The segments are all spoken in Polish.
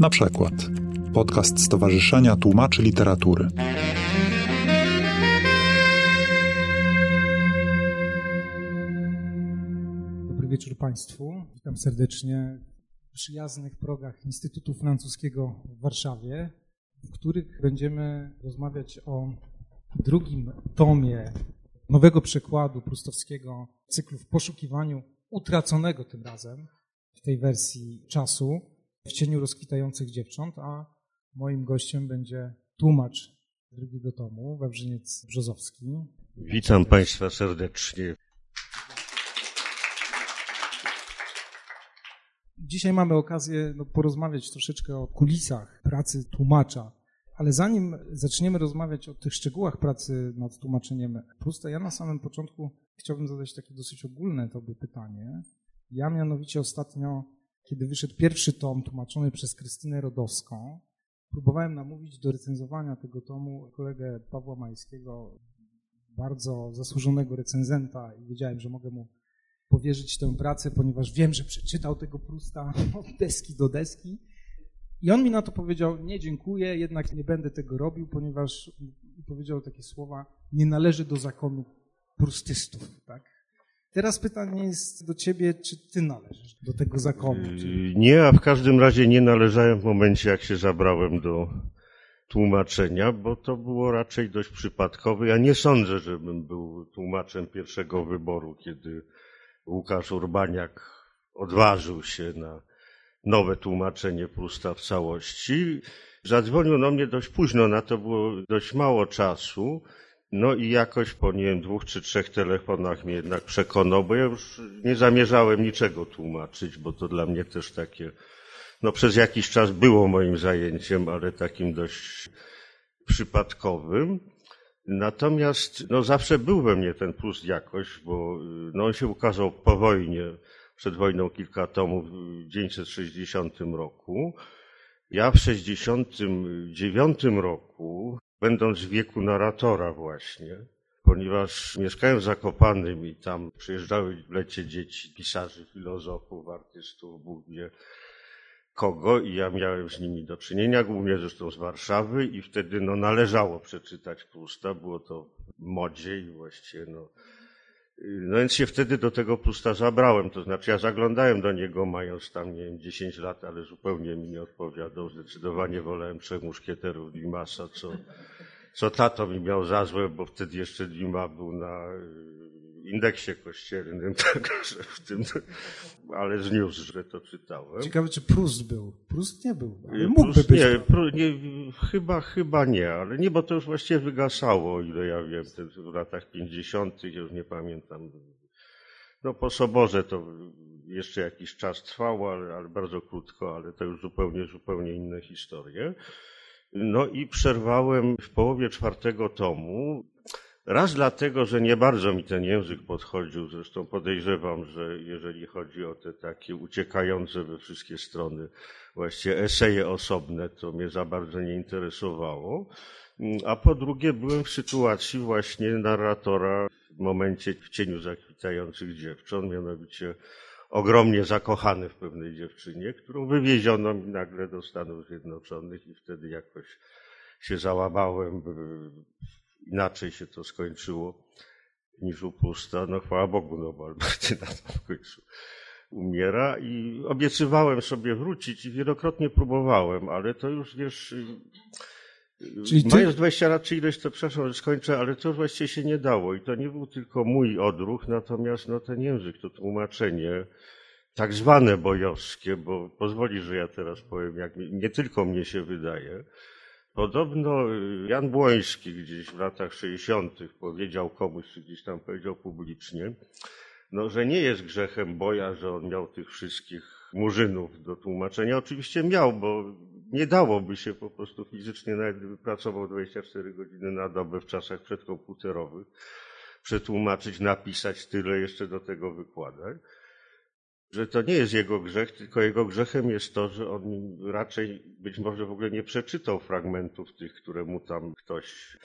Na przykład podcast Stowarzyszenia Tłumaczy Literatury. Dobry wieczór Państwu. Witam serdecznie w przyjaznych progach Instytutu Francuskiego w Warszawie, w których będziemy rozmawiać o drugim tomie nowego przekładu prustowskiego cyklu w poszukiwaniu utraconego tym razem w tej wersji czasu w cieniu rozkwitających dziewcząt, a moim gościem będzie tłumacz drugiego tomu, Wawrzyniec Brzozowski. Witam Państwa serdecznie. Dzisiaj mamy okazję no, porozmawiać troszeczkę o kulisach pracy tłumacza, ale zanim zaczniemy rozmawiać o tych szczegółach pracy nad tłumaczeniem Prusta, ja na samym początku chciałbym zadać takie dosyć ogólne tobie pytanie. Ja mianowicie ostatnio, kiedy wyszedł pierwszy tom tłumaczony przez Krystynę Rodowską, próbowałem namówić do recenzowania tego tomu kolegę Pawła Majskiego, bardzo zasłużonego recenzenta i wiedziałem, że mogę mu powierzyć tę pracę, ponieważ wiem, że przeczytał tego Prusta od deski do deski. I on mi na to powiedział, nie dziękuję, jednak nie będę tego robił, ponieważ powiedział takie słowa, nie należy do zakonu prustystów. Tak? Teraz pytanie jest do ciebie, czy ty należysz do tego zakonu? Czy... Yy, nie, a w każdym razie nie należałem w momencie, jak się zabrałem do tłumaczenia, bo to było raczej dość przypadkowe. Ja nie sądzę, żebym był tłumaczem pierwszego wyboru, kiedy Łukasz Urbaniak odważył się na nowe tłumaczenie Prusta w całości. Zadzwonił do mnie dość późno, na to było dość mało czasu. No i jakoś po, nie wiem, dwóch czy trzech telefonach mnie jednak przekonał, bo ja już nie zamierzałem niczego tłumaczyć, bo to dla mnie też takie, no przez jakiś czas było moim zajęciem, ale takim dość przypadkowym. Natomiast no, zawsze był we mnie ten plus jakoś, bo no, on się ukazał po wojnie, przed wojną kilka tomów w 1960 roku. Ja w 1969 roku, będąc w wieku narratora właśnie, ponieważ mieszkałem w Zakopanym i tam przyjeżdżały w lecie dzieci pisarzy, filozofów, artystów, Bóg wie kogo i ja miałem z nimi do czynienia, głównie zresztą z Warszawy i wtedy no, należało przeczytać Prusta, było to w modzie i właściwie no, no więc się wtedy do tego Prusta zabrałem, to znaczy ja zaglądałem do niego mając tam, nie wiem, 10 lat, ale zupełnie mi nie odpowiadał, zdecydowanie wolałem Trzech Muszkieterów Dimasa, co, co tato mi miał za złe, bo wtedy jeszcze Dima był na indeksie kościelnym, także w tym, ale zniósł, że to czytałem. Ciekawe, czy Prust był. Prust nie był, ale mógłby Prust, być. Nie, Pru, nie, chyba, chyba nie, ale nie, bo to już właściwie wygasało, o ile ja wiem, w latach 50., już nie pamiętam. No po Soborze to jeszcze jakiś czas trwało, ale, ale bardzo krótko, ale to już zupełnie, zupełnie inne historie. No i przerwałem w połowie czwartego tomu. Raz dlatego, że nie bardzo mi ten język podchodził, zresztą podejrzewam, że jeżeli chodzi o te takie uciekające we wszystkie strony właściwie eseje osobne, to mnie za bardzo nie interesowało. A po drugie byłem w sytuacji właśnie narratora w momencie w cieniu zakwitających dziewcząt, mianowicie ogromnie zakochany w pewnej dziewczynie, którą wywieziono mi nagle do Stanów Zjednoczonych i wtedy jakoś się załamałem inaczej się to skończyło niż u Pusta. No chwała Bogu, no bo Albertyna to w końcu umiera i obiecywałem sobie wrócić i wielokrotnie próbowałem, ale to już wiesz... Czyli ty... Mając 20 lat czy ileś, to przepraszam, że skończę, ale to właściwie się nie dało i to nie był tylko mój odruch, natomiast no ten język, to tłumaczenie, tak zwane bojowskie, bo pozwoli, że ja teraz powiem, jak nie tylko mnie się wydaje, Podobno y, Jan Błoński gdzieś w latach 60. powiedział komuś, czy gdzieś tam powiedział publicznie, no, że nie jest grzechem boja, że on miał tych wszystkich murzynów do tłumaczenia. Oczywiście miał, bo nie dałoby się po prostu fizycznie, nawet gdyby pracował 24 godziny na dobę w czasach przedkomputerowych, przetłumaczyć, napisać tyle, jeszcze do tego wykładać że to nie jest jego grzech, tylko jego grzechem jest to, że on raczej być może w ogóle nie przeczytał fragmentów tych, które mu tam ktoś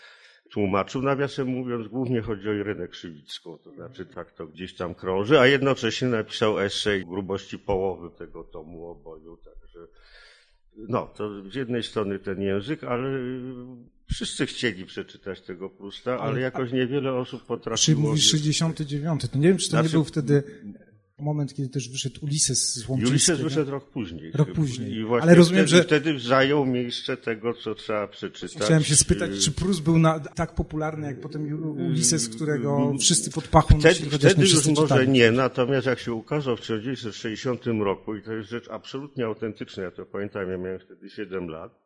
tłumaczył. Nawiasem mówiąc, głównie chodzi o Irynę Krzywicką, to znaczy tak to gdzieś tam krąży, a jednocześnie napisał esej grubości połowy tego tomu oboju, także No, to z jednej strony ten język, ale wszyscy chcieli przeczytać tego Prusta, ale, jakoś niewiele osób potrafiło... Czyli mówisz 69, to nie wiem, czy to znaczy, nie był wtedy moment, kiedy też wyszedł Ulises z Łomczyńskiego. Ulises wyszedł rok później. Rok później. I właśnie Ale rozumiem, wtedy, że... wtedy zajął miejsce tego, co trzeba przeczytać. Chciałem się spytać, czy Prus był na, tak popularny, jak potem Ulises, którego wszyscy pod pachą Wtedy, wtedy już może czytali. nie, natomiast jak się ukazał w 1960 roku, i to jest rzecz absolutnie autentyczna, ja to pamiętam, ja miałem wtedy 7 lat,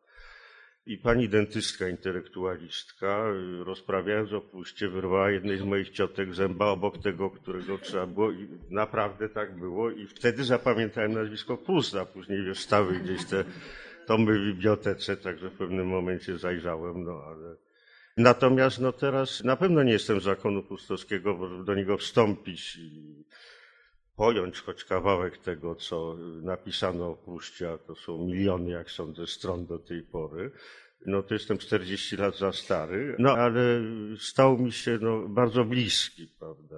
i pani dentystka, intelektualistka, rozprawiając o puście, wyrwała jednej z moich ciotek zęba obok tego, którego trzeba było i naprawdę tak było. I wtedy zapamiętałem nazwisko Prusta. Później wiesz, stały gdzieś te tomy w bibliotece, także w pewnym momencie zajrzałem, no ale... Natomiast no teraz na pewno nie jestem z zakonu prustowskiego, bo do niego wstąpić pojąć choć kawałek tego, co napisano o Pruszcie, a to są miliony, jak sądzę, stron do tej pory, no to jestem 40 lat za stary, no ale stał mi się no, bardzo bliski, prawda.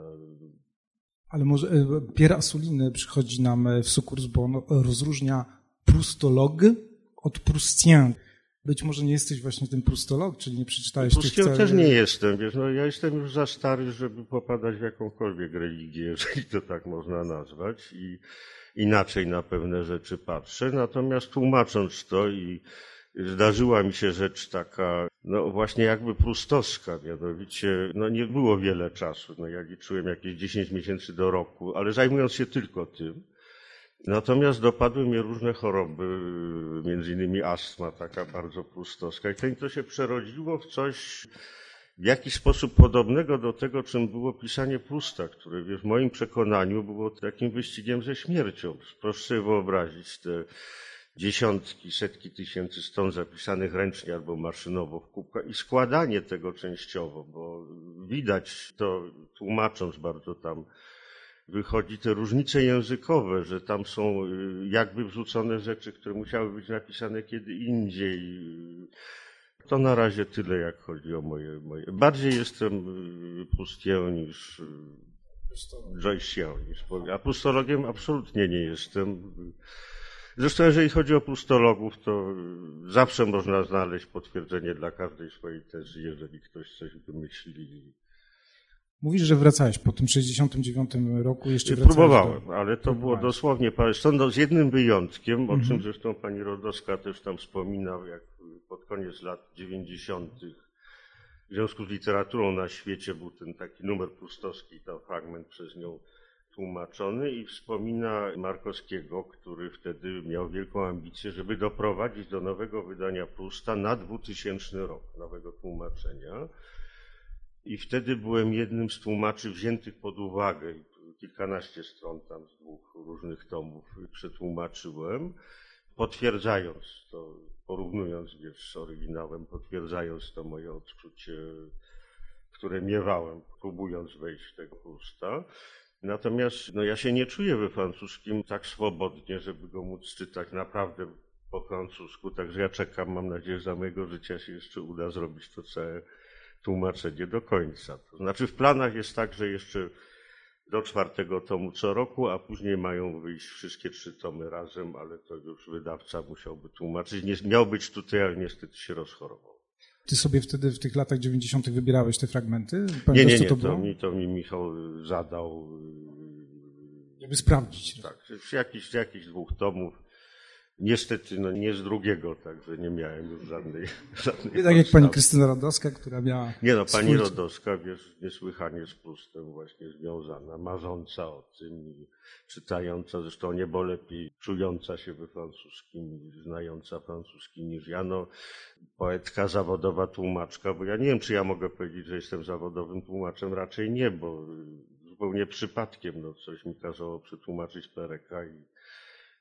Ale może e, Pierre Assolin przychodzi nam w sukurs, bo on rozróżnia prustolog od prustien. Być może nie jesteś właśnie tym prustolog, czyli nie przeczytałeś tych też nie jestem, wiesz, no ja jestem już za stary, żeby popadać w jakąkolwiek religię, jeżeli to tak można nazwać i inaczej na pewne rzeczy patrzę, natomiast tłumacząc to i zdarzyła mi się rzecz taka, no właśnie jakby prustowska, mianowicie, no nie było wiele czasu, no ja liczyłem jakieś 10 miesięcy do roku, ale zajmując się tylko tym, Natomiast dopadły mnie różne choroby, między innymi astma, taka bardzo prustowska. I to się przerodziło w coś w jakiś sposób podobnego do tego, czym było pisanie Prusta, które w moim przekonaniu było takim wyścigiem ze śmiercią. Proszę sobie wyobrazić te dziesiątki, setki tysięcy stron zapisanych ręcznie albo maszynowo w kubkach i składanie tego częściowo, bo widać to tłumacząc bardzo tam wychodzi te różnice językowe, że tam są y, jakby wrzucone rzeczy, które musiały być napisane kiedy indziej. To na razie tyle, jak chodzi o moje. moje. Bardziej jestem y, pustieł niż Joyce'ą, niż a pustologiem absolutnie nie jestem. Zresztą jeżeli chodzi o pustologów, to zawsze można znaleźć potwierdzenie dla każdej swojej tezy, jeżeli ktoś coś wymyśli. Mówisz, że wracałeś po tym 69 roku, jeszcze Próbowałem, do... ale to było dosłownie parę stąd z jednym wyjątkiem, o czym mhm. zresztą pani Rodowska też tam wspominał, jak pod koniec lat 90. w związku z literaturą na świecie był ten taki numer prustowski, tam fragment przez nią tłumaczony i wspomina Markowskiego, który wtedy miał wielką ambicję, żeby doprowadzić do nowego wydania Prusta na 2000 rok, nowego tłumaczenia. I wtedy byłem jednym z tłumaczy wziętych pod uwagę. Kilkanaście stron tam z dwóch różnych tomów przetłumaczyłem, potwierdzając to, porównując wiesz, z oryginałem, potwierdzając to moje odczucie, które miewałem, próbując wejść w tego Prusta. Natomiast no, ja się nie czuję we francuskim tak swobodnie, żeby go móc czytać naprawdę po francusku, także ja czekam, mam nadzieję, że za mojego życia się jeszcze uda zrobić to całe tłumaczenie do końca. To znaczy w planach jest tak, że jeszcze do czwartego tomu co roku, a później mają wyjść wszystkie trzy tomy razem, ale to już wydawca musiałby tłumaczyć. Nie, miał być tutaj, ale niestety się rozchorował. Ty sobie wtedy w tych latach 90. wybierałeś te fragmenty? Pamiętasz, nie, nie, nie, to, to, mi, to mi Michał zadał. Żeby sprawdzić. Tak, z jakichś, jakichś dwóch tomów. Niestety no, nie z drugiego, także nie miałem już żadnej. żadnej nie tak jak pani Krystyna Rodowska, która miała. Nie no, pani swój... Rodowska, wiesz, niesłychanie z Prustem właśnie związana, marząca o tym, czytająca, zresztą niebo lepiej czująca się we francuskim, znająca francuski niż ja. No, poetka zawodowa, tłumaczka, bo ja nie wiem, czy ja mogę powiedzieć, że jestem zawodowym tłumaczem, raczej nie, bo zupełnie przypadkiem, no, coś mi kazało przetłumaczyć Pereka i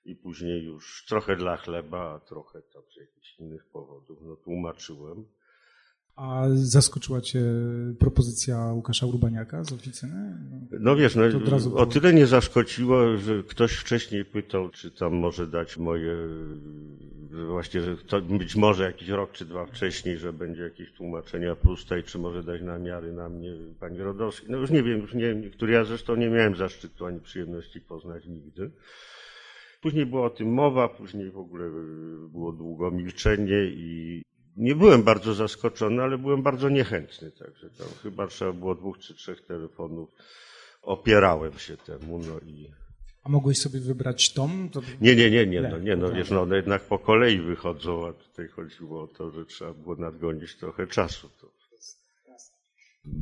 i później już trochę dla chleba, a trochę tam z jakichś innych powodów. No tłumaczyłem. A zaskoczyła Cię propozycja Łukasza Urbaniaka z oficyny? No, no wiesz, no, o tyle nie zaskoczyło, że ktoś wcześniej pytał, czy tam może dać moje, właśnie, że to być może jakiś rok czy dwa wcześniej, że będzie jakieś tłumaczenia Prusta i czy może dać namiary na mnie pani Rodowski. No już nie wiem, już nie wiem, który ja zresztą nie miałem zaszczytu ani przyjemności poznać nigdy. Później była o tym mowa, później w ogóle y, było długo milczenie i nie byłem bardzo zaskoczony, ale byłem bardzo niechętny, także tam chyba trzeba było dwóch czy trzech telefonów. Opierałem się temu, no i A mogłeś sobie wybrać tom? To... nie, nie, nie, nie, no, Nie, no wiesz, no one jednak po kolei wychodzą, a tutaj chodziło o to, że trzeba było nadgonić trochę czasu. To.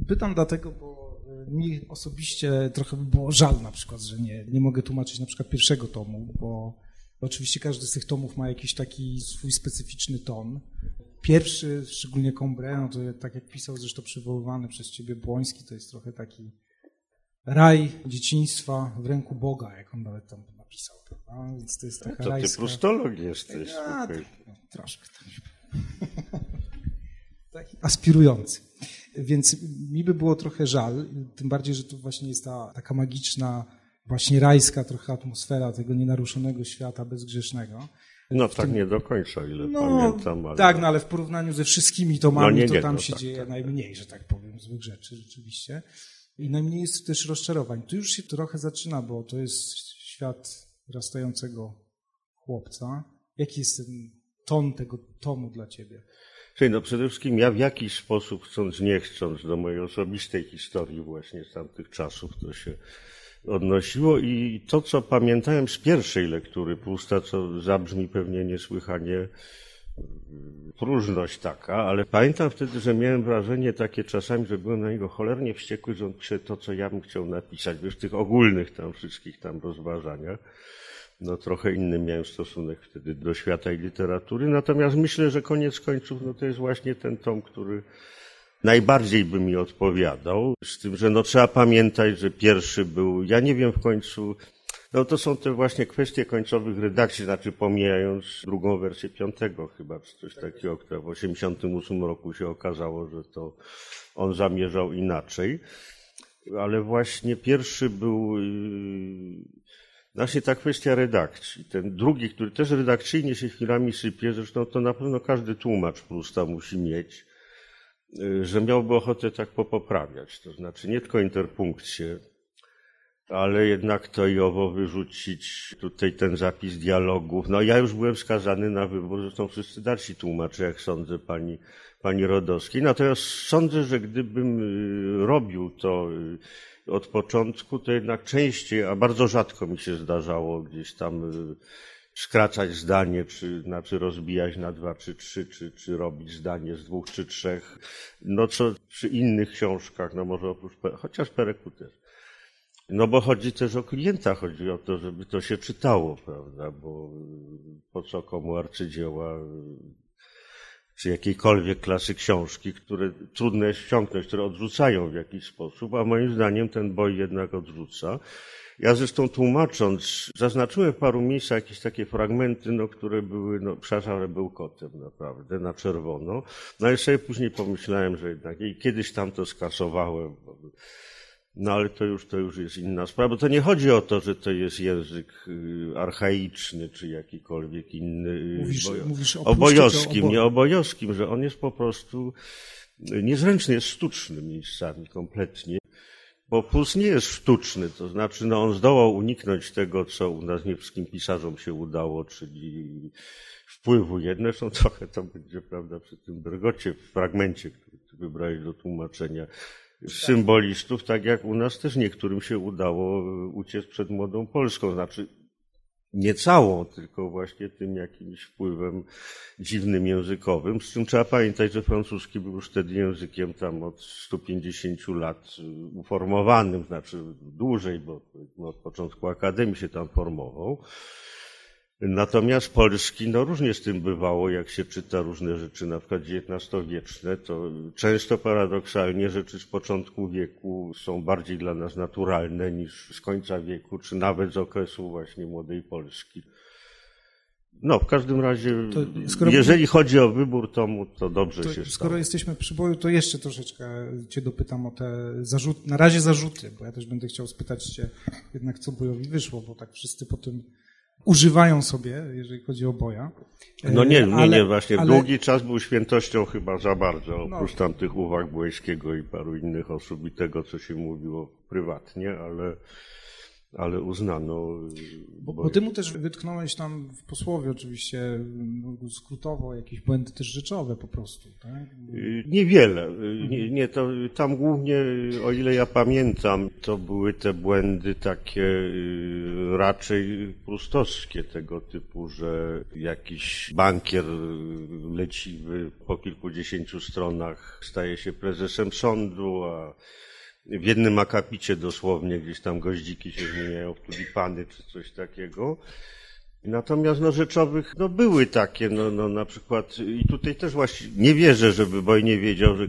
Pytam dlatego, bo mi osobiście trochę by było żal na przykład, że nie, nie mogę tłumaczyć na przykład pierwszego tomu, bo oczywiście każdy z tych tomów ma jakiś taki swój specyficzny ton. Pierwszy, szczególnie Combre, no to tak jak pisał zresztą przywoływany przez ciebie Błoński, to jest trochę taki raj dzieciństwa w ręku Boga, jak on nawet tam napisał, prawda? Więc to jest taka To ty prostolog jesteś. A, słuchaj. no, troszkę. Taki aspirujący. Więc mi by było trochę żal, tym bardziej, że to właśnie jest ta taka magiczna, właśnie rajska trochę atmosfera tego nienaruszonego świata bezgrzesznego. No tak nie do końca, ile No, pamiętam. Ale... tak, no ale w porównaniu ze wszystkimi tomami, No nie, to nie, tam no się tak, dzieje tak, najmniej, że tak powiem, złych rzeczy rzeczywiście. I najmniej jest też rozczarowań. Tu już się trochę zaczyna, bo to jest świat rastającego chłopca. Jaki jest ten ton tego tomu dla ciebie? Słuchaj, no przede wszystkim ja w jakiś sposób, chcąc nie chcąc, do mojej osobistej historii właśnie z tamtych czasów to się odnosiło i to, co pamiętałem z pierwszej lektury Prusta, co zabrzmi pewnie niesłychanie mm, próżność taka, ale pamiętam wtedy, że miałem wrażenie takie czasami, że byłem na niego cholernie wściekły, że on pisze to, co ja bym chciał napisać, wiesz, w tych ogólnych tam wszystkich tam rozważaniach. No trochę inny miałem stosunek wtedy do świata i literatury, natomiast myślę, że koniec końców no to jest właśnie ten tom, który najbardziej by mi odpowiadał, z tym, że no trzeba pamiętać, że pierwszy był, ja nie wiem w końcu, no to są te właśnie kwestie końcowych redakcji, znaczy pomijając drugą wersję piątego chyba, czy coś takiego, która w 88 roku się okazało, że to on zamierzał inaczej. Ale właśnie pierwszy był właśnie ta kwestia redakcji. Ten drugi, który też redakcyjnie się chwilami sypie, zresztą to na pewno każdy tłumacz Prusta musi mieć, yy, że miałby ochotę tak popoprawiać. To znaczy nie tylko interpunkcję, ale jednak to i owo wyrzucić, tutaj ten zapis dialogów. No ja już byłem skazany na wybór, zresztą wszyscy dalsi tłumacze, jak sądzę, pani, pani Rodowskiej. Natomiast sądzę, że gdybym y, robił to y, od początku, to jednak częściej, a bardzo rzadko mi się zdarzało gdzieś tam y, skracać zdanie, czy znaczy rozbijać na dwa, czy trzy, czy, czy robić zdanie z dwóch, czy trzech. No co przy innych książkach, no może oprócz, chociaż Pereku też. No bo chodzi też o klienta, chodzi o to, żeby to się czytało, prawda, bo po co komu arcydzieła, czy jakiejkolwiek klasy książki, które trudno jest ściągnąć, które odrzucają w jakiś sposób, a moim zdaniem ten boj jednak odrzuca. Ja zresztą tłumacząc, zaznaczyłem w paru miejscach jakieś takie fragmenty, no, które były, no, przepraszam, był kotem naprawdę, na czerwono. No i sobie później pomyślałem, że jednak i kiedyś tam to skasowałem, bo no ale to już, to już jest inna sprawa. Bo to nie chodzi o to, że to jest język y, archaiczny, czy jakikolwiek inny. y, Mówisz- bojo- mówisz o obojowskim, Pruszcie czy o nie obojowskim, że on jest po prostu y, niezręczny, jest sztuczny miejscami kompletnie. Bo puls nie jest sztuczny, to znaczy no, on zdołał uniknąć tego, co u nas nie wszystkim pisarzom się udało, czyli wpływu jedne, są trochę to będzie, prawda, przy tym Bergocie, w fragmencie, który wybrałeś do tłumaczenia, symbolistów, tak jak u nas też niektórym się udało y, uciec przed młodą Polską, znaczy nie całą, tylko właśnie tym jakimś wpływem dziwnym językowym. Z czym trzeba pamiętać, że francuski był już wtedy językiem tam od 150 lat y, uformowanym, znaczy dłużej, bo powiedzmy od początku akademii się tam formował. Natomiast polski, no różnie z tym bywało, jak się czyta różne rzeczy, na przykład XIX-wieczne, to często paradoksalnie rzeczy z początku wieku są bardziej dla nas naturalne niż z końca wieku, czy nawet z okresu właśnie młodej Polski. No, w każdym razie, To skoro- jeżeli chodzi o wybór tomu, to dobrze To, się skoro stało. jesteśmy przy boju, to jeszcze troszeczkę Cię dopytam o te zarzuty, na razie zarzuty, bo ja też będę chciał spytać Cię jednak, co bojowi wyszło, bo tak wszyscy potem używają sobie, jeżeli chodzi o boja. No nie, nie, Ale- nie, właśnie ale- długi czas był świętością chyba za bardzo, No. oprócz tamtych uwag Błejskiego i paru innych osób i tego, co się mówiło prywatnie, ale ale uznano. Bo, bo ty mu też wytknąłeś tam w posłowie oczywiście no, skrótowo jakieś błędy też rzeczowe po prostu, tak? Niewiele. Nie, nie, to tam głównie, o ile ja pamiętam, to były te błędy takie y, raczej prustowskie tego typu, że jakiś bankier leciwy po kilkudziesięciu stronach staje się prezesem sądu, a w jednym akapicie dosłownie gdzieś tam goździki się zmieniają w tulipany czy coś takiego. Natomiast no, rzeczowych no, były takie, no, no, na przykład i tutaj też właśnie nie wierzę, żeby Boj nie wiedział, że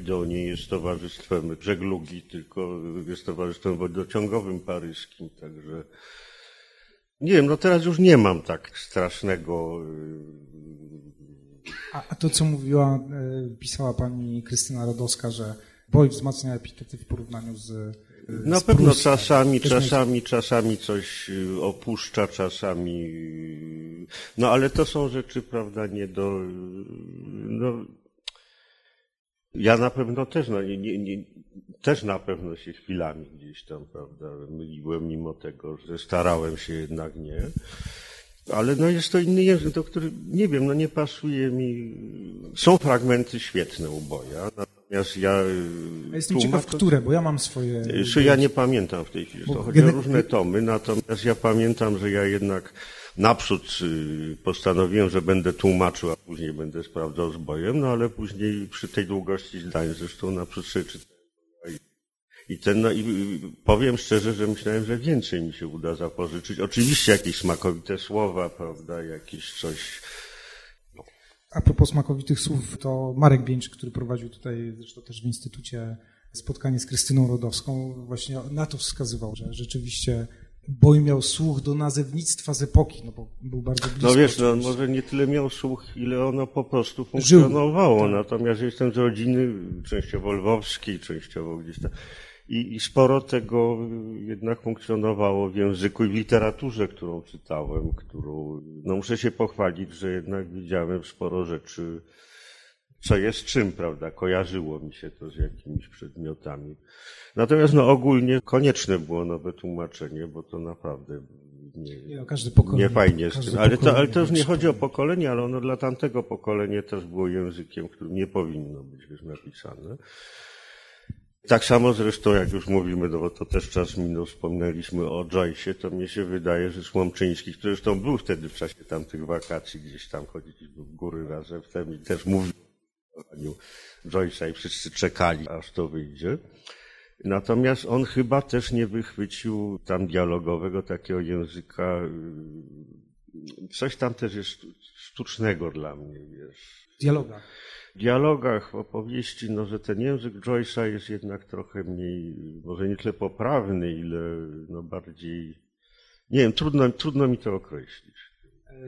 Do nie jest towarzystwem żeglugi, tylko jest towarzystwem wodociągowym paryskim, także nie wiem, no teraz już nie mam tak strasznego. A, a to, co mówiła, e, pisała pani Krystyna Rodowska, że Boj wzmacnia epitety w porównaniu z. Y, Na z pewno czasami, czasami, czasami coś y, opuszcza, czasami. Y, no ale to są rzeczy, prawda, nie do. No, ja na pewno też, no, nie, nie, nie, też na pewno się chwilami gdzieś tam, prawda, myliłem, mimo tego, że starałem się jednak nie. Ale no jest to inny język, do który, nie wiem, no nie pasuje mi. Są fragmenty świetne u Boja, Natomiast ja... ja jestem ciekaw, które, bo ja mam swoje... Czy ja nie pamiętam w tej chwili, to chodzi o różne tomy, natomiast ja pamiętam, że ja jednak naprzód y, postanowiłem, że będę tłumaczył, a później będę sprawdzał z bojem, no ale później przy tej długości zdań zresztą naprzód sobie czytałem i ten, no i powiem szczerze, że myślałem, że więcej mi się uda zapożyczyć. Oczywiście jakieś smakowite słowa, prawda, jakieś coś a propos smakowitych słów, to Marek Bieńczyk, który prowadził tutaj zresztą też w Instytucie spotkanie z Krystyną Rodowską, właśnie na to wskazywał, że rzeczywiście Boj miał słuch do nazewnictwa z epoki, no bo był bardzo blisko. No wiesz, no, może nie tyle miał słuch, ile ono po prostu funkcjonowało. Żył. Natomiast jestem z rodziny częściowo lwowskiej, częściowo gdzieś tam. I, I sporo tego jednak funkcjonowało w języku i w literaturze, którą czytałem, którą, no muszę się pochwalić, że jednak widziałem sporo rzeczy, co jest czym, prawda? Kojarzyło mi się to z jakimiś przedmiotami. Natomiast no ogólnie konieczne było nowe tłumaczenie, bo to naprawdę nie, nie, no, każdy pokolenie, nie fajnie z tym. Ale to, ale to już nie chodzi o pokolenie, ale ono dla tamtego pokolenia też było językiem, którym nie powinno być już napisane. Tak samo zresztą, jak już mówimy, no bo to też czas minął, wspomnieliśmy o Joyce'ie, to mnie się wydaje, że Słomczyński, który zresztą był wtedy w czasie tamtych wakacji, gdzieś tam chodziliśmy w góry razem wtedy i też mówił o Joyce'a i wszyscy czekali, aż to wyjdzie. Natomiast on chyba też nie wychwycił tam dialogowego takiego języka, y, coś tam też jest sztucznego dla mnie, wiesz. Dialoga dialogach, w opowieści, no, że ten język Joyce'a jest jednak trochę mniej, może nie tyle poprawny, ile no, bardziej, nie wiem, trudno, trudno mi to określić.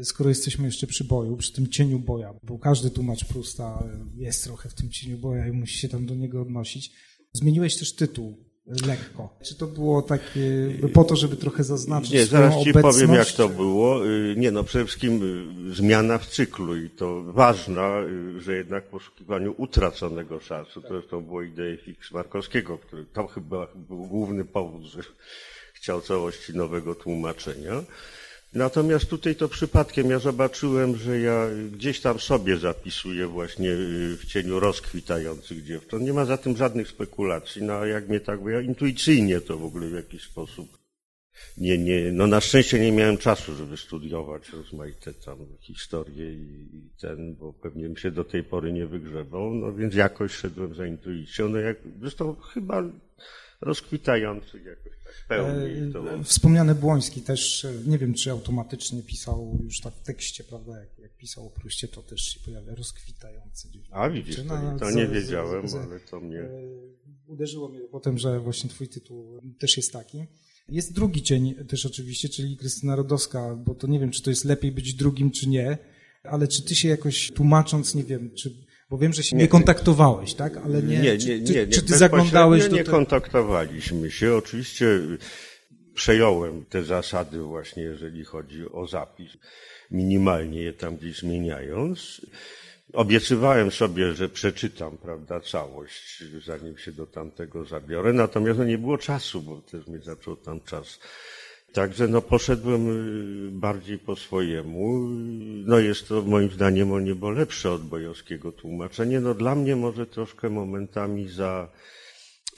Skoro jesteśmy jeszcze przy boju, przy tym cieniu boja, bo każdy tłumacz Prusta jest trochę w tym cieniu boja i musi się tam do niego odnosić, zmieniłeś też tytuł lekko. Czy to było takie po to, żeby trochę zaznaczyć Nie, zaraz ci obecność? powiem, jak to było. Y, nie no, przede wszystkim y, zmiana w cyklu i to ważna, y, że jednak w poszukiwaniu utraconego czasu, to zresztą było idea fix Markowskiego, który to chyba był główny powód, że chciał całości nowego tłumaczenia. Natomiast tutaj to przypadkiem ja zobaczyłem, że ja gdzieś tam sobie zapisuję właśnie y, w cieniu rozkwitających dziewcząt. Nie ma za tym żadnych spekulacji, no a jak mnie tak, bo ja intuicyjnie to w ogóle w jakiś sposób nie, nie, no na szczęście nie miałem czasu, żeby studiować rozmaite tam historie i, i ten, bo pewnie bym się do tej pory nie wygrzebał, no więc jakoś szedłem za intuicją, no jak, zresztą chyba rozkwitających jakoś tak pełni. To... E, wspomniany Błoński też, e, nie wiem czy automatycznie pisał już tak w tekście, prawda, jak, jak pisał o Pruście, to też się pojawia rozkwitający. A widzisz, to, to nie wiedziałem, ale to mnie... E, uderzyło mnie potem, że właśnie twój tytuł też jest taki. Jest drugi cień też oczywiście, czyli Krystyna Rodowska, bo to nie wiem, czy to jest lepiej być drugim, czy nie, ale czy ty się jakoś tłumacząc, nie wiem, czy bo wiem, że się nie, nie kontaktowałeś, tak? Ale nie, nie, nie, nie, nie. Czy, ty zaglądałeś do Nie kontaktowaliśmy się. Oczywiście przejąłem te zasady właśnie, jeżeli chodzi o zapis, minimalnie je tam gdzieś zmieniając. Obiecywałem sobie, że przeczytam, prawda, całość, zanim się do tamtego zabiorę, natomiast no nie było czasu, bo też mnie zaczął tam czas Także no poszedłem y, bardziej po swojemu. No jest to moim zdaniem o niebo lepsze od bojowskiego tłumaczenie. No dla mnie może troszkę momentami za,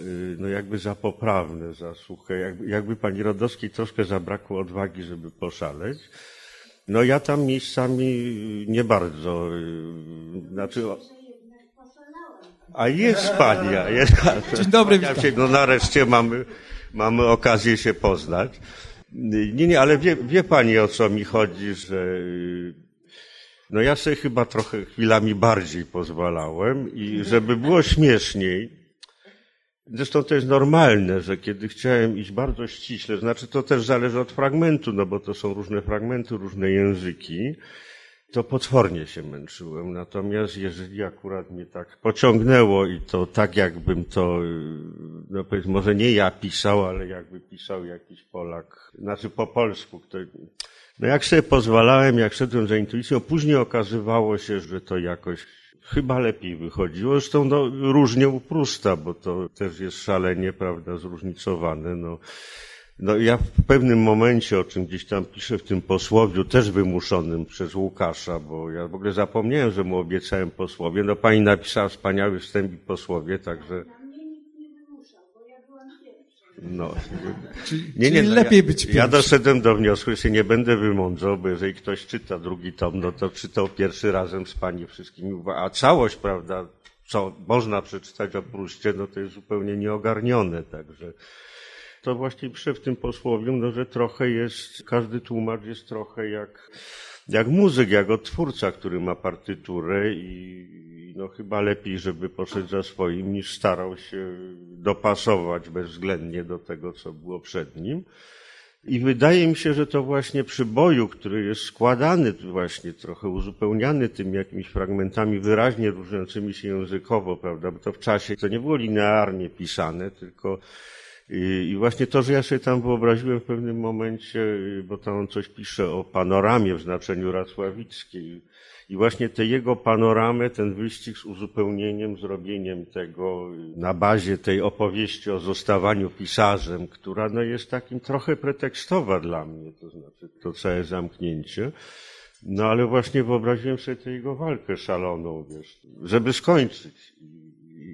y, no jakby za poprawne, za suche. Jakby, jakby pani Rodowskiej troszkę zabrakło odwagi, żeby poszaleć. No ja tam miejscami nie bardzo, y, znaczy... A jest pani, a jest... Dzień dobry, witam. No nareszcie mamy, mamy okazję się poznać. Nie, nie, ale wie, wie pani o co mi chodzi, że no ja sobie chyba trochę chwilami bardziej pozwalałem i żeby było śmieszniej, zresztą to jest normalne, że kiedy chciałem iść bardzo ściśle, znaczy to też zależy od fragmentu, no bo to są różne fragmenty, różne języki, to potwornie się męczyłem. Natomiast jeżeli akurat mnie tak pociągnęło i to tak jakbym to, no powiedzmy, może nie ja pisał, ale jakby pisał jakiś Polak, znaczy po polsku, kto, no jak sobie pozwalałem, jak szedłem za intuicją, później okazywało się, że to jakoś chyba lepiej wychodziło. Zresztą no, różnie u bo to też jest szalenie, prawda, zróżnicowane. No, no ja w pewnym momencie, o czym gdzieś tam piszę w tym posłowiu, też wymuszonym przez Łukasza, bo ja w ogóle zapomniałem, że mu obiecałem posłowie. No pani napisała wspaniały wstęp i posłowie, także... No. Czyli, nie, nie, no, lepiej ja, być pierwszy. Ja doszedłem do wniosku, że się nie będę wymądzał, bo jeżeli ktoś czyta drugi tom, no to czytał pierwszy razem z pani wszystkimi, a całość, prawda, co można przeczytać o Pruście, no to jest zupełnie nieogarnione, także to właśnie piszę w tym posłowiu, no, że trochę jest, każdy tłumacz jest trochę jak, jak muzyk, jak odtwórca, który ma partyturę i no chyba lepiej, żeby poszedł za swoim, niż starał się dopasować bezwzględnie do tego, co było przed nim. I wydaje mi się, że to właśnie przy boju, który jest składany, właśnie trochę uzupełniany tymi jakimiś fragmentami wyraźnie różniącymi się językowo, prawda, bo to w czasie to nie było linearnie pisane, tylko i, właśnie to, że ja sobie tam wyobraziłem w pewnym momencie, bo tam on coś pisze o panoramie w znaczeniu racławickiej. I właśnie tę jego panoramę, ten wyścig z uzupełnieniem, zrobieniem tego na bazie tej opowieści o zostawaniu pisarzem, która no jest takim trochę pretekstowa dla mnie, to znaczy to całe zamknięcie. No ale właśnie wyobraziłem sobie tę jego walkę szaloną, wiesz, żeby skończyć.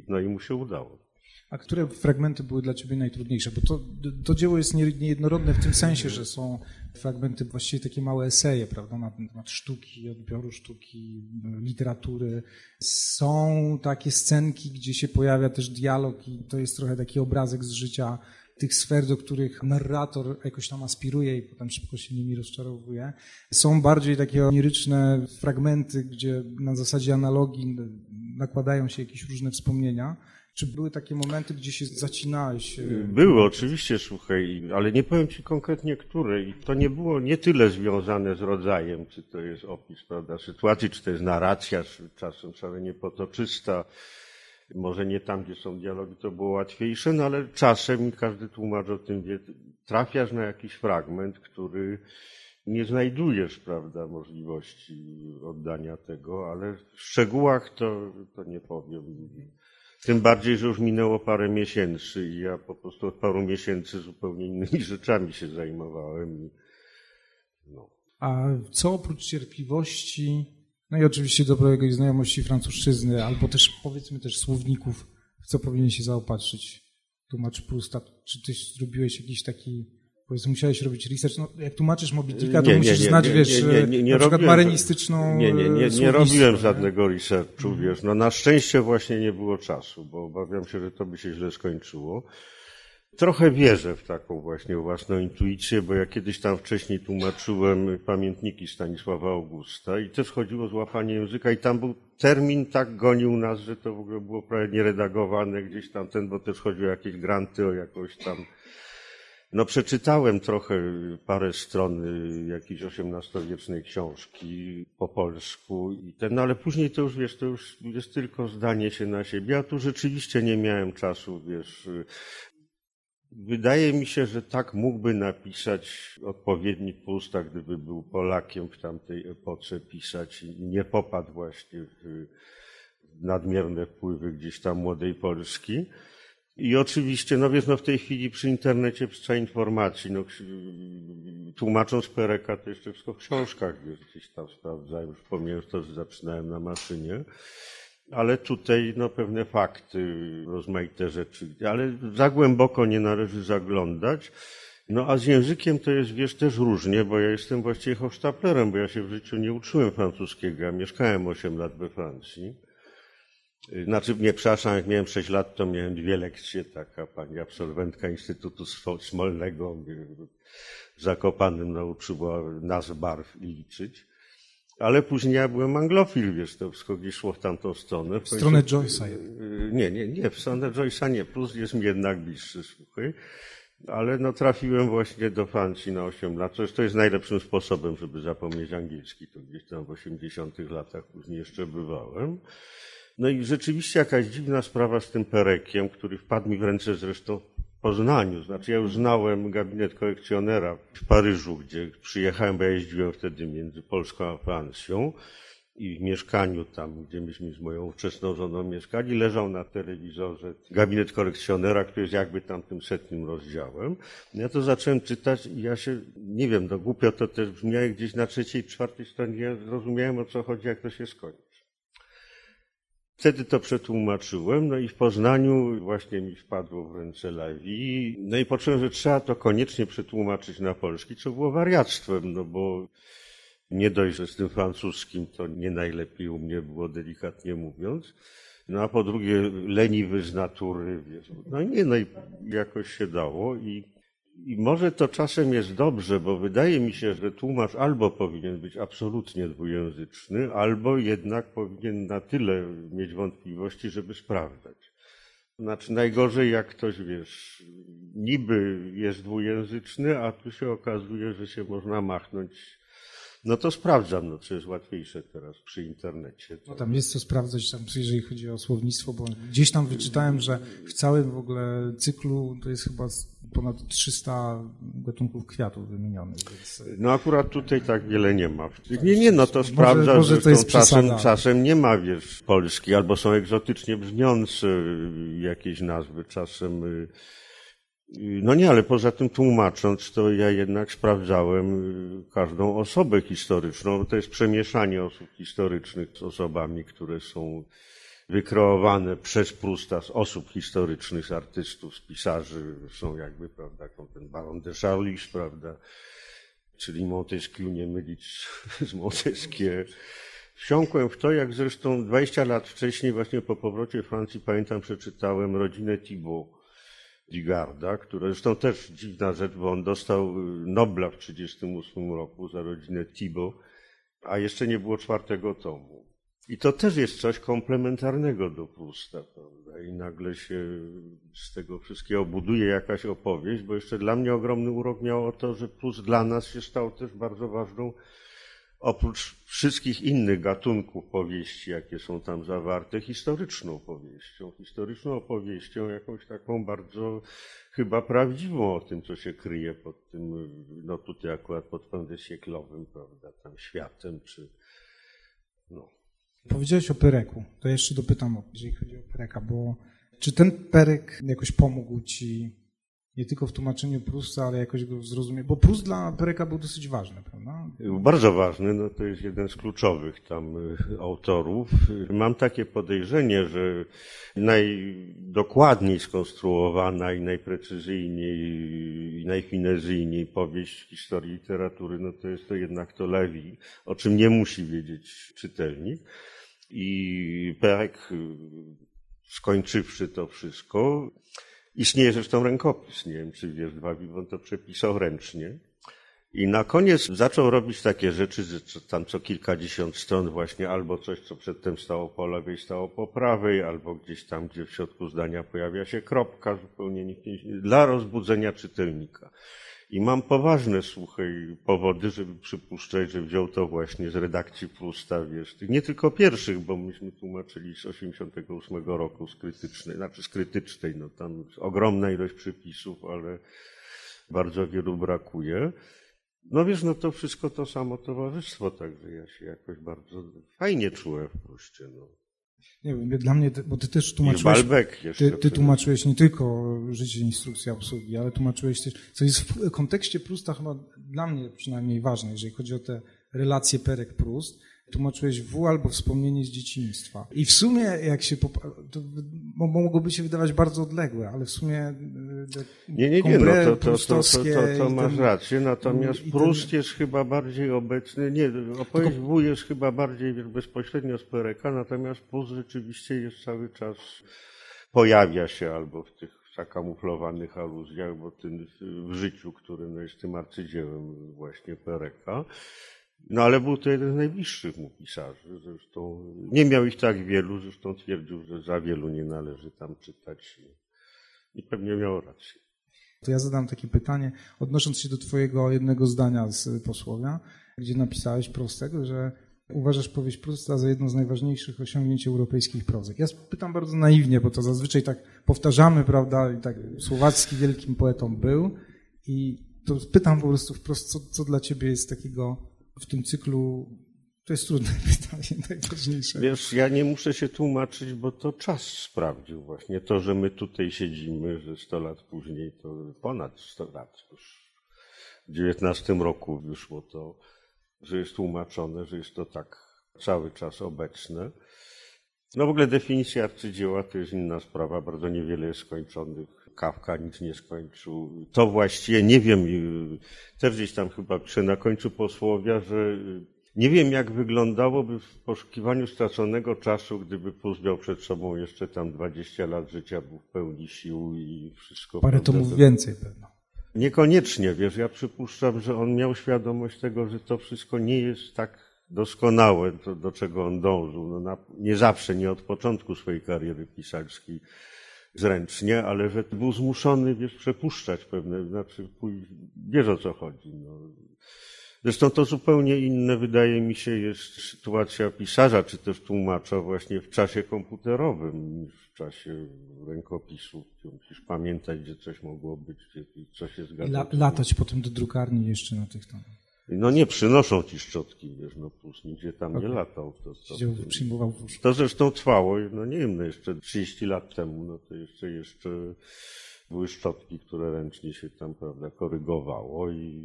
No i mu się udało. A które fragmenty były dla ciebie najtrudniejsze? Bo to, to dzieło jest niejednorodne w tym sensie, że są fragmenty, właściwie takie małe eseje, prawda, na temat sztuki, odbioru sztuki, literatury. Są takie scenki, gdzie się pojawia też dialog i to jest trochę taki obrazek z życia tych sfer, do których narrator jakoś tam aspiruje i potem szybko się nimi rozczarowuje. Są bardziej takie oniryczne fragmenty, gdzie na zasadzie analogii nakładają się jakieś różne wspomnienia. Czy były takie momenty, gdzie się zacinałeś? E, były, oczywiście, słuchaj, ale nie powiem Ci konkretnie, które. I to nie było nie tyle związane z rodzajem, czy to jest opis, prawda, sytuacji, czy to jest narracja, czasem wcale nie potoczysta. Może nie tam, gdzie są dialogi, to było łatwiejsze, no ale czasem, i każdy tłumacz o tym wie, trafiasz na jakiś fragment, który nie znajdujesz, prawda, możliwości oddania tego, ale w szczegółach to, to nie powiem. Tym bardziej, że już minęło parę miesięcy i ja po prostu od paru miesięcy zupełnie innymi rzeczami się zajmowałem. No. A co oprócz cierpliwości, no i oczywiście dobrego znajomości francuszczyzny, albo też powiedzmy też słowników, w co powinien się zaopatrzyć tłumacz Prusta? Czy ty zrobiłeś jakiś taki Powiedz, musiałeś robić research. No, jak tłumaczysz Moby Dicka, to nie, musisz nie, znać, wiesz, nie, nie, nie, na przykład marynistyczną Nie, nie, nie, nie robiłem żadnego researchu, mhm. wiesz. No na szczęście właśnie nie było czasu, bo obawiam się, że to by się źle skończyło. Trochę wierzę w taką właśnie własną intuicję, bo ja kiedyś tam wcześniej tłumaczyłem pamiętniki Stanisława Augusta i też chodziło o złapanie języka i tam był termin tak gonił nas, że to w ogóle było prawie nieredagowane gdzieś tam ten, bo też chodziło o jakieś granty, o jakąś tam no przeczytałem trochę parę stron y, jakiejś XVIII-wiecznej książki po polsku i ten, no ale później to już, wiesz, to już jest tylko zdanie się na siebie, a tu rzeczywiście nie miałem czasu, wiesz. Y, wydaje mi się, że tak mógłby napisać odpowiednik Pusta, gdyby był Polakiem w tamtej epoce pisać i nie popadł właśnie w nadmierne wpływy gdzieś tam młodej Polski. I oczywiście, no wiesz, no w tej chwili przy internecie przy informacji, no tłumacząc Pereka to jeszcze wszystko w książkach wiesz, gdzieś tam sprawdzałem, już pomijając to, że zaczynałem na maszynie. Ale tutaj no, pewne fakty, rozmaite rzeczy, ale za głęboko nie należy zaglądać. No a z językiem to jest, wiesz, też różnie, bo ja jestem właściwie hochsztaplerem, bo ja się w życiu nie uczyłem francuskiego, a mieszkałem 8 lat we Francji. Znaczy, nie, przepraszam, jak miałem 6 lat, to miałem dwie lekcje, taka pani absolwentka Instytutu Smolnego w Zakopanym nauczyła nas barw i liczyć. Ale później ja byłem anglofil, wiesz, to wszystko gdzieś szło w tamtą stronę. W stronę Joyce'a. Nie, nie, nie, w stronę Joyce'a nie, plus jest mi jednak bliższy, słuchaj. Ale no trafiłem właśnie do Francji na 8 lat, to jest najlepszym sposobem, żeby zapomnieć angielski, to gdzieś tam w 80 latach później jeszcze bywałem. No i rzeczywiście jakaś dziwna sprawa z tym Perekiem, który wpadł mi w ręce zresztą w Poznaniu. Znaczy ja już znałem gabinet kolekcjonera w Paryżu, gdzie przyjechałem, bo ja jeździłem wtedy między Polską a Francją i w mieszkaniu tam, gdzie myśmy z moją ówczesną żoną mieszkali, leżał na telewizorze gabinet kolekcjonera, który jest jakby tam tym setnym rozdziałem. Ja to zacząłem czytać i ja się, nie wiem, no głupio to też brzmiało gdzieś na trzeciej, czwartej stronie, ja zrozumiałem o co chodzi, jak to się skończy. Wtedy to przetłumaczyłem, no i w Poznaniu właśnie mi wpadło w ręce Lewi. No i poczułem, że trzeba to koniecznie przetłumaczyć na polski, co było wariactwem, no bo nie dość, że z tym francuskim to nie najlepiej u mnie było, delikatnie mówiąc. No a po drugie, leniwy z natury, wiesz. No nie, no i jakoś się dało i i może to czasem jest dobrze, bo wydaje mi się, że tłumacz albo powinien być absolutnie dwujęzyczny, albo jednak powinien na tyle mieć wątpliwości, żeby sprawdzać. Znaczy najgorzej jak ktoś, wiesz, niby jest dwujęzyczny, a tu się okazuje, że się można machnąć no to sprawdzam, no co jest łatwiejsze teraz przy internecie. No tam jest co sprawdzać, tam, jeżeli chodzi o słownictwo, bo gdzieś tam wyczytałem, że w całym w ogóle cyklu to jest chyba ponad 300 gatunków kwiatów wymienionych. Więc... No akurat tutaj tak wiele nie ma. Nie, nie, no to sprawdza, może to jest czasem, czasem nie ma, wiesz, Polski, albo są egzotycznie brzmiące jakieś nazwy, czasem y, no nie, ale poza tym tłumacząc, to ja jednak sprawdzałem y, każdą osobę historyczną. To jest przemieszanie osób historycznych z osobami, które są wykreowane przez Prusta z osób historycznych, z artystów, z pisarzy. Są jakby, prawda, ten Baron de Charlis, prawda, czyli Montesquieu, nie mylić z Montesquieu. Wsiąkłem w to, jak zresztą 20 lat wcześniej, właśnie po powrocie Francji, pamiętam, przeczytałem rodzinę Thibault Digarda, która zresztą też dziwna rzecz, bo on dostał y, Nobla w 1938 roku za rodzinę Thibault, a jeszcze nie było czwartego tomu. I to też jest coś komplementarnego do Prusta, prawda? I nagle się z tego wszystkiego buduje jakaś opowieść, bo jeszcze dla mnie ogromny urok miało to, że Prust dla nas się stał też bardzo ważną oprócz wszystkich innych gatunków powieści, jakie są tam zawarte, historyczną powieścią. Historyczną opowieścią, jakąś taką bardzo chyba prawdziwą o tym, co się kryje pod tym, no tutaj akurat pod pędem sieklowym, prawda, tam światem, czy no. Powiedziałeś o Pereku, to jeszcze dopytam, jeżeli chodzi o Pereka, bo czy ten Perek jakoś pomógł ci nie tylko w tłumaczeniu Prusta, ale jakoś go zrozumieć, bo Prust dla Pereka był dosyć ważny, prawda? Bardzo ważny, no to jest jeden z kluczowych tam y, autorów. Mam takie podejrzenie, że najdokładniej skonstruowana i najprecyzyjniej i najfinezyjniej powieść historii literatury, no to jest to jednak to Lewi, o czym nie musi wiedzieć czytelnik. I Perek, y, skończywszy to wszystko, Istnieje zresztą rękopis, nie wiem czy wiesz, Wawilon to przepisał ręcznie. I na koniec zaczął robić takie rzeczy, że tam co kilkadziesiąt stron właśnie albo coś, co przedtem stało po lewej, stało po prawej, albo gdzieś tam, gdzie w środku zdania pojawia się kropka, zupełnie nikt nie, dla rozbudzenia czytelnika. I mam poważne, słuchaj, powody, żeby przypuszczać, że wziął to właśnie z redakcji Prusta, wiesz, nie tylko pierwszych, bo myśmy tłumaczyli z 88 roku z krytycznej, znaczy z krytycznej, no tam ogromna ilość przypisów, ale bardzo wielu brakuje. No wiesz, no to wszystko to samo towarzystwo, także ja się jakoś bardzo fajnie czułem w Pruście, no. Nie wiem, dla mnie, bo ty też tłumaczyłeś... Ty, ty tłumaczyłeś nie tylko życie instrukcji obsługi, ale tłumaczyłeś też, co jest w kontekście Prusta chyba dla mnie przynajmniej ważne, jeżeli chodzi o te relacje Perek-Prust, tłumaczyłeś W albo wspomnienie z dzieciństwa. I w sumie, jak się, to mogłoby się wydawać bardzo odległe, ale w sumie y, Nie, nie, nie, no to, to, to, to, masz ten- rację, natomiast ten- Prust jest chyba bardziej obecny, nie, opowieść W jest chyba bardziej bezpośrednio z Pereka, natomiast Prust rzeczywiście jest cały czas, pojawia się albo w tych zakamuflowanych aluzjach, bo tym w życiu, który no, jest tym arcydziełem właśnie Pereka. No ale był to jeden z najbliższych mu pisarzy, zresztą nie miał ich tak wielu, zresztą twierdził, że za wielu nie należy tam czytać i pewnie miał rację. To ja zadam takie pytanie, odnosząc się do Twojego jednego zdania z posłowia, gdzie napisałeś prostego, że uważasz powieść Prusta za jedno z najważniejszych osiągnięć europejskich prozy. Ja pytam bardzo naiwnie, bo to zazwyczaj tak powtarzamy, prawda, i tak Słowacki wielkim poetą był i to pytam po prostu wprost, co, co dla Ciebie jest takiego w tym cyklu, to jest trudne pytanie, najważniejsze. Wiesz, ja nie muszę się tłumaczyć, bo to czas sprawdził właśnie. To, że my tutaj siedzimy, że 100 lat później, to ponad 100 lat już. W XIX roku wyszło to, że jest tłumaczone, że jest to tak cały czas obecne. No w ogóle definicja arcydzieła to jest inna sprawa, bardzo niewiele jest skończonych. Kawka nic nie skończył. To właściwie nie wiem, yy, też gdzieś tam chyba piszę na końcu posłowia, że yy, nie wiem jak wyglądałoby w poszukiwaniu straconego czasu, gdyby miał przed sobą jeszcze tam 20 lat życia, był w pełni sił i wszystko. Parę to- więcej pewno. Niekoniecznie, wiesz, ja przypuszczam, że on miał świadomość tego, że to wszystko nie jest tak doskonałe, to, do czego on dążył. No na, nie zawsze, nie od początku swojej kariery pisarskiej zręcznie, ale że był zmuszony, wiesz, przepuszczać pewne, znaczy, wiesz o co chodzi. No. Zresztą to zupełnie inne, wydaje mi się, jest sytuacja pisarza, czy też tłumacza właśnie w czasie komputerowym niż w czasie rękopisu. Musisz pamiętać, gdzie coś mogło być, gdzie coś się zgadza. La, latać potem do drukarni jeszcze na tych tam. No nie przynoszą ci szczotki, wiesz, no plus nigdzie tam nie latał. To, to, Siedział, przyjmował to zresztą trwało, no nie wiem, no jeszcze 30 lat temu, no to jeszcze, jeszcze były szczotki, które ręcznie się tam, prawda, korygowało i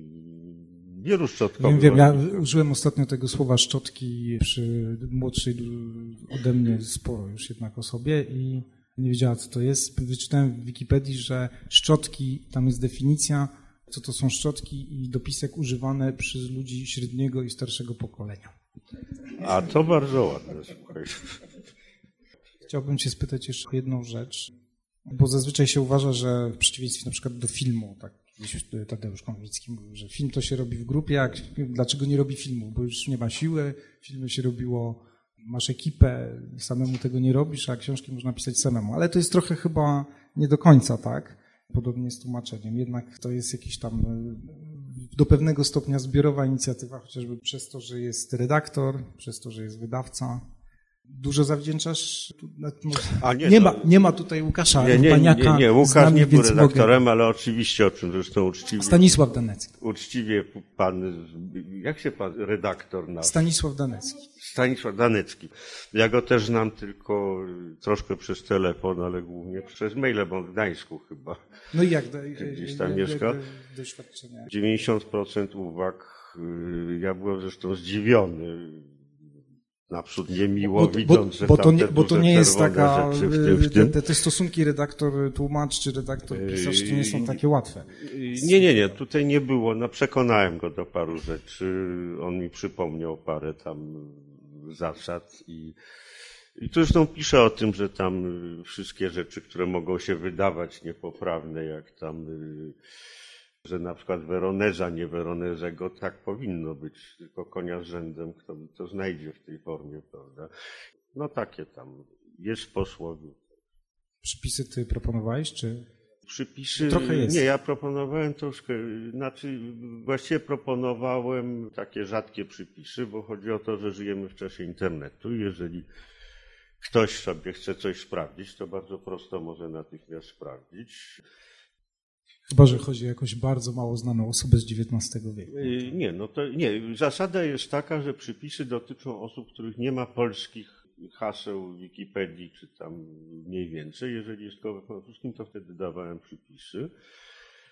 wielu szczotkowych... Wiem, wiem, ja użyłem ostatnio tego słowa szczotki przy młodszej ode mnie sporo już jednak osobie i nie wiedziała, co to jest. Wyczytałem w Wikipedii, że szczotki, tam jest definicja, co to są szczotki i dopisek używane przez ludzi średniego i starszego pokolenia. A to bardzo ładne, słuchaj. Chciałbym cię spytać jeszcze o jedną rzecz, bo zazwyczaj się uważa, że w przeciwieństwie na przykład do filmu, tak gdzieś Tadeusz Konwicki mówił, że film to się robi w grupie, a dlaczego nie robi filmu? Bo już nie ma siły, filmy się robiło, masz ekipę, samemu tego nie robisz, a książki można pisać samemu. Ale to jest trochę chyba nie do końca tak, podobnie z tłumaczeniem. Jednak to jest jakiś tam y, do pewnego stopnia zbiorowa inicjatywa, chociażby przez to, że jest redaktor, przez to, że jest wydawca. Dużo zawdzięczasz? A nie, nie, no- ma, nie ma tutaj Łukasza Nie, nie, Paniaka nie, nie, Łukasz nami, nie był redaktorem, ale oczywiście o czym zresztą Mogę. uczciwie, Stanisław Danecki. uczciwie pan, jak się pan redaktor nazywa? Stanisław Danecki. Stanisław Danecki. Ja go też znam tylko troszkę przez telefon, ale głównie przez maile, bo w Gdańsku chyba. No i jak, do, Gdzieś tam mieszka? doświadczenia? 90% uwag, ja byłem zresztą zdziwiony, naprzód niemiło, Bo, bo, widząc, że bo, tam to nie, bo to nie jest taka, w tym, te, te, te stosunki redaktor-tłumacz czy redaktor-pisarz to nie są takie łatwe. Y, Nie, nie, nie, tutaj nie było. No, przekonałem go do paru rzeczy. On mi przypomniał parę tam zasad i, i tu zresztą pisze o tym, że tam y, wszystkie rzeczy, które mogą się wydawać niepoprawne, jak tam, y, że na przykład Weroneza, nie Weronezego, tak powinno być, tylko konia z rzędem, kto by to znajdzie w tej formie, prawda? No takie tam jest w posłowiu. Przypisy ty proponowałeś, czy Przypisy. Trochę jest. Nie, ja proponowałem troszkę, znaczy właściwie proponowałem takie rzadkie przypisy, bo chodzi o to, że żyjemy w czasie internetu i jeżeli ktoś sobie chce coś sprawdzić, to bardzo prosto może natychmiast sprawdzić. Chyba, że chodzi o jakąś bardzo mało znaną osobę z XIX wieku. Y, Nie, no to nie. Zasada jest taka, że przypisy dotyczą osób, których nie ma polskich haseł Wikipedii, czy tam mniej więcej. Jeżeli jest we francuskim, to wtedy dawałem przypisy.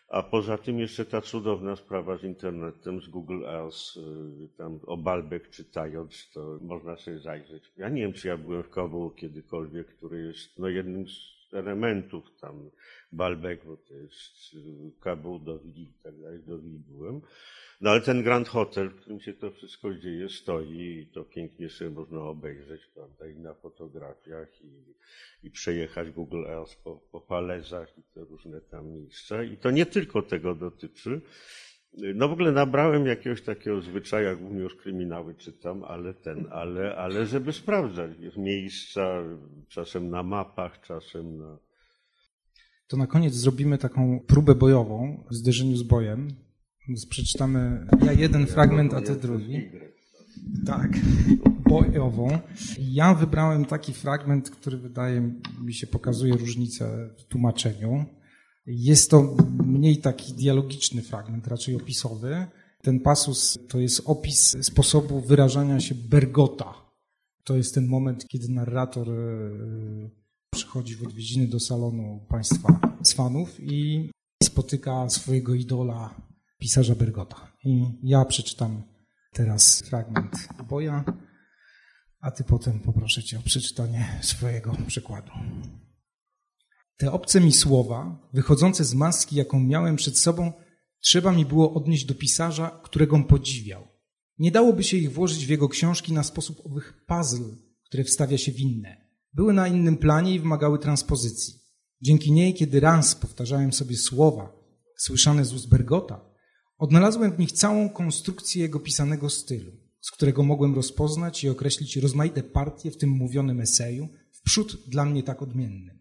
A poza tym jeszcze ta cudowna sprawa z internetem, z Google Earth, y, tam o Balbek czytając, to można sobie zajrzeć. Ja nie wiem, czy ja byłem w Kabulu kiedykolwiek, który jest no, jednym z elementów tam Balbek, to jest y, Kabul do Wili i tak dalej, do Wili byłem. No ale ten Grand Hotel, w którym się to wszystko dzieje, stoi i to pięknie sobie można obejrzeć, prawda, i na fotografiach i, i przejechać Google Earth po, po i te różne tam miejsca. I to nie tylko tego dotyczy. No w ogóle nabrałem jakiegoś takiego zwyczaju, jak głównie już kryminały czytam, ale ten, ale, ale żeby sprawdzać miejsca, czasem na mapach, czasem na... To na koniec zrobimy taką próbę bojową w zderzeniu z bojem. Przeczytamy ja jeden fragment, a ty drugi. Tak, bojową. Ja wybrałem taki fragment, który wydaje mi się pokazuje różnicę w tłumaczeniu. Jest to mniej taki dialogiczny fragment, raczej opisowy. Ten pasus to jest opis sposobu wyrażania się Bergota. To jest ten moment, kiedy narrator e, przychodzi w odwiedziny do salonu państwa z fanów i spotyka swojego idola, pisarza Bergota. I ja przeczytam teraz fragment boja, a ty potem poproszę cię o przeczytanie swojego przykładu. Te obce mi słowa, wychodzące z maski, jaką miałem przed sobą, trzeba mi było odnieść do pisarza, którego podziwiał. Nie dałoby się ich włożyć w jego książki na sposób owych puzzle, które wstawia się w inne. Były na innym planie i wymagały transpozycji. Dzięki niej, kiedy raz powtarzałem sobie słowa słyszane z ust Bergota, odnalazłem w nich całą konstrukcję jego pisanego stylu, z którego mogłem rozpoznać i określić rozmaite partie w tym mówionym eseju, wprzód dla mnie tak odmiennym.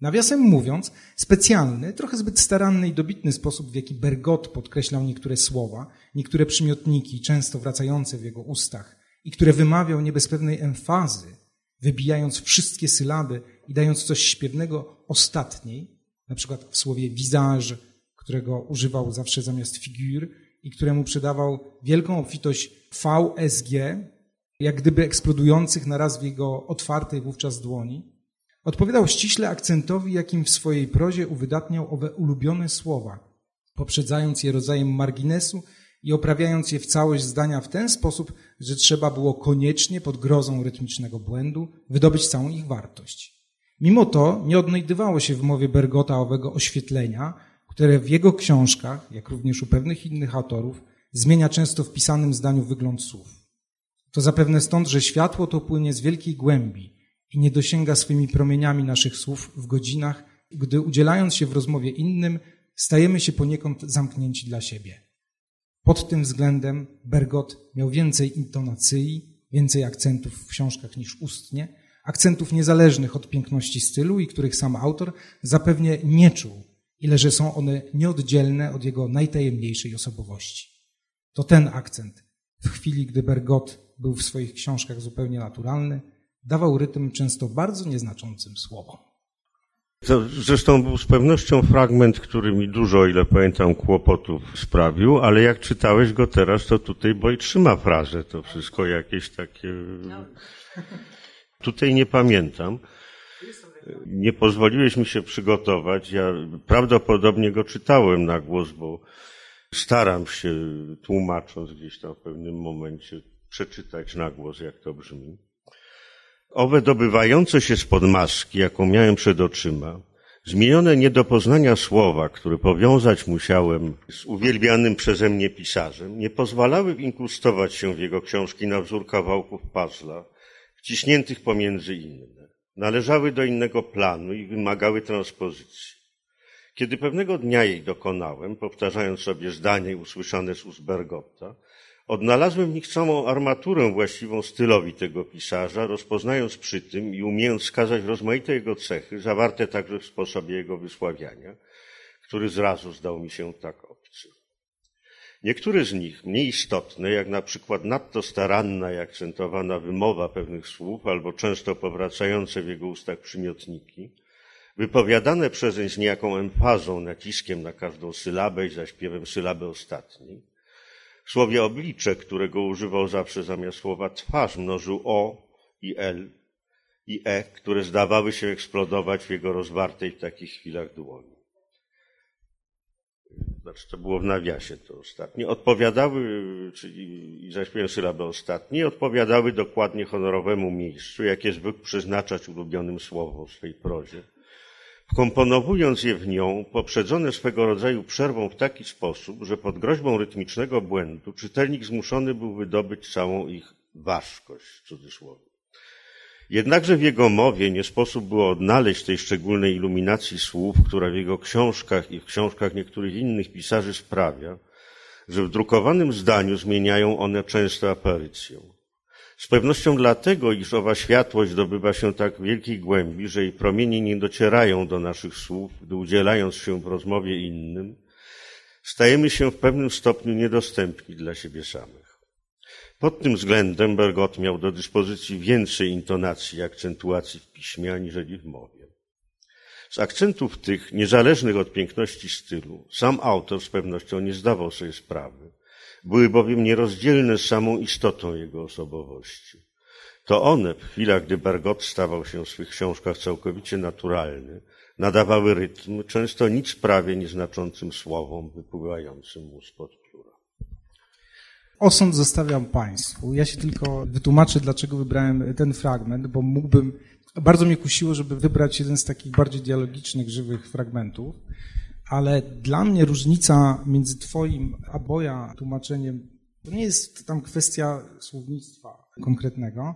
Nawiasem mówiąc, specjalny, trochę zbyt staranny i dobitny sposób, w jaki Bergot podkreślał niektóre słowa, niektóre przymiotniki, często wracające w jego ustach i które wymawiał nie bez pewnej emfazy, wybijając wszystkie sylaby i dając coś śpiewnego ostatniej, na przykład w słowie visage, którego używał zawsze zamiast figur i któremu przydawał wielką obfitość VSG, jak gdyby eksplodujących naraz w jego otwartej wówczas dłoni, Odpowiadał ściśle akcentowi, jakim w swojej prozie uwydatniał owe ulubione słowa, poprzedzając je rodzajem marginesu i oprawiając je w całość zdania w ten sposób, że trzeba było koniecznie pod grozą rytmicznego błędu wydobyć całą ich wartość. Mimo to nie odnajdywało się w mowie Bergota owego oświetlenia, które w jego książkach, jak również u pewnych innych autorów, zmienia często w pisanym zdaniu wygląd słów. To zapewne stąd, że światło to płynie z wielkiej głębi, i nie dosięga swymi promieniami naszych słów w godzinach, gdy udzielając się w rozmowie innym, stajemy się poniekąd zamknięci dla siebie. Pod tym względem Bergot miał więcej intonacji, więcej akcentów w książkach niż ustnie, akcentów niezależnych od piękności stylu i których sam autor zapewnie nie czuł, ile że są one nieoddzielne od jego najtajemniejszej osobowości. To ten akcent, w chwili gdy Bergot był w swoich książkach zupełnie naturalny, dawał rytm często bardzo nieznaczącym słowom. To zresztą był z pewnością fragment, który mi dużo, ile pamiętam, kłopotów sprawił, ale jak czytałeś go teraz, to tutaj boj trzyma frazę, to wszystko jakieś takie... Tutaj nie pamiętam. Nie pozwoliłeś mi się przygotować. Ja prawdopodobnie go czytałem na głos, bo staram się, tłumacząc gdzieś tam w pewnym momencie, przeczytać na głos, jak to brzmi. Owe dobywające się spod maski, jaką miałem przed oczyma, zmienione nie do poznania słowa, które powiązać musiałem z uwielbianym przeze mnie pisarzem, nie pozwalały inkrustować się w jego książki na wzór kawałków puzzla, wciśniętych pomiędzy inne. Należały do innego planu i wymagały transpozycji. Kiedy pewnego dnia jej dokonałem, powtarzając sobie zdanie usłyszane z ust Bergotta, Odnalazłem w nich całą armaturę właściwą stylowi tego pisarza, rozpoznając przy tym i umiejąc wskazać rozmaite jego cechy, zawarte także w sposobie jego wysławiania, który zrazu zdał mi się tak obcy. Niektóre z nich, mniej istotne, jak na przykład nadto staranna i akcentowana wymowa pewnych słów, albo często powracające w jego ustach przymiotniki, wypowiadane przezeń z niejaką emfazą, naciskiem na każdą sylabę i zaśpiewem sylaby ostatniej, słowie oblicze, którego używał zawsze zamiast słowa twarz, mnożył o i l, i E, które zdawały się eksplodować w jego rozwartej w takich chwilach dłoni. Znaczy, to było w nawiasie to ostatnie. Odpowiadały, czyli i zaśpiewałem sylabę ostatnie, odpowiadały dokładnie honorowemu miejscu, jakie zwykł przeznaczać ulubionym słowom w swej prozie wkomponowując je w nią, poprzedzone swego rodzaju przerwą w taki sposób, że pod groźbą rytmicznego błędu czytelnik zmuszony był wydobyć całą ich ważkość, w cudzysłowie. Jednakże w jego mowie nie sposób było odnaleźć tej szczególnej iluminacji słów, która w jego książkach i w książkach niektórych innych pisarzy sprawia, że w drukowanym zdaniu zmieniają one często aparycję. Z pewnością dlatego, iż owa światłość dobywa się tak wielkiej głębi, że jej promienie nie docierają do naszych słów, gdy udzielając się w rozmowie innym, stajemy się w pewnym stopniu niedostępni dla siebie samych. Pod tym względem Bergot miał do dyspozycji więcej intonacji i akcentuacji w piśmie aniżeli w mowie. Z akcentów tych, niezależnych od piękności stylu, sam autor z pewnością nie zdawał sobie sprawy, były bowiem nierozdzielne z samą istotą jego osobowości. To one, w chwilach, gdy Bergot stawał się w swych książkach całkowicie naturalny, nadawały rytm, często nic prawie nieznaczącym słowom wypływającym mu spod pióra. Osąd zostawiam Państwu. Ja się tylko wytłumaczę, dlaczego wybrałem ten fragment, bo mógłbym. Bardzo mnie kusiło, żeby wybrać jeden z takich bardziej dialogicznych, żywych fragmentów ale dla mnie różnica między Twoim a Boja tłumaczeniem to nie jest tam kwestia słownictwa konkretnego,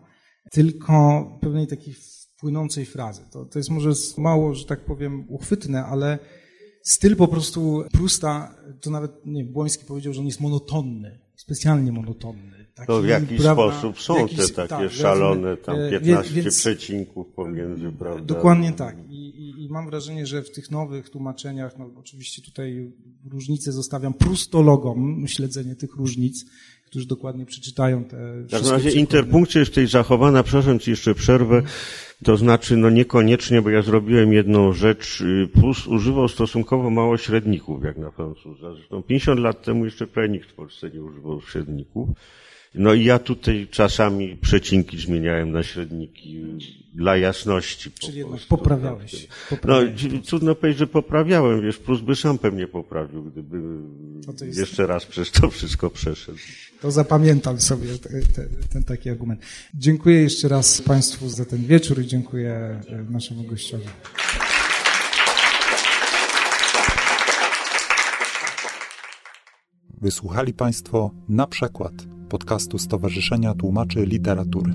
tylko pewnej takiej płynącej frazy. To, to jest może mało, że tak powiem, uchwytne, ale styl po prostu Prusta, to nawet, nie Błoński powiedział, że on jest monotonny, specjalnie monotonny. Taki, to w jakiś prawda, sposób są jakiś, te takie tak, szalone, tam 15 e, więc, przecinków pomiędzy, prawda? Dokładnie tak. I, i, mam wrażenie, że w tych nowych tłumaczeniach, no oczywiście tutaj różnice zostawiam prustologom, śledzenie tych różnic, którzy dokładnie przeczytają te W każdym razie interpunkcja jest tutaj zachowana, przepraszam Ci jeszcze przerwę, to znaczy no niekoniecznie, bo ja zrobiłem jedną rzecz, y, plus używał stosunkowo mało średników, jak na Francuza. Zresztą 50 lat temu jeszcze prawie nikt w Polsce nie używał średników. No i ja tutaj czasami przecinki zmieniałem na średniki dla jasności. Czyli jednak poprawiałeś. poprawiałeś. No, trudno powiedzieć, że poprawiałem, wiesz, plus by sam pewnie poprawił, gdyby no jest... jeszcze raz przez to wszystko przeszedł. To zapamiętam sobie te, te, ten taki argument. Dziękuję jeszcze raz Państwu za ten wieczór i dziękuję e, naszemu gościowi. Wysłuchali Państwo na przykład podcastu Stowarzyszenia Tłumaczy Literatury.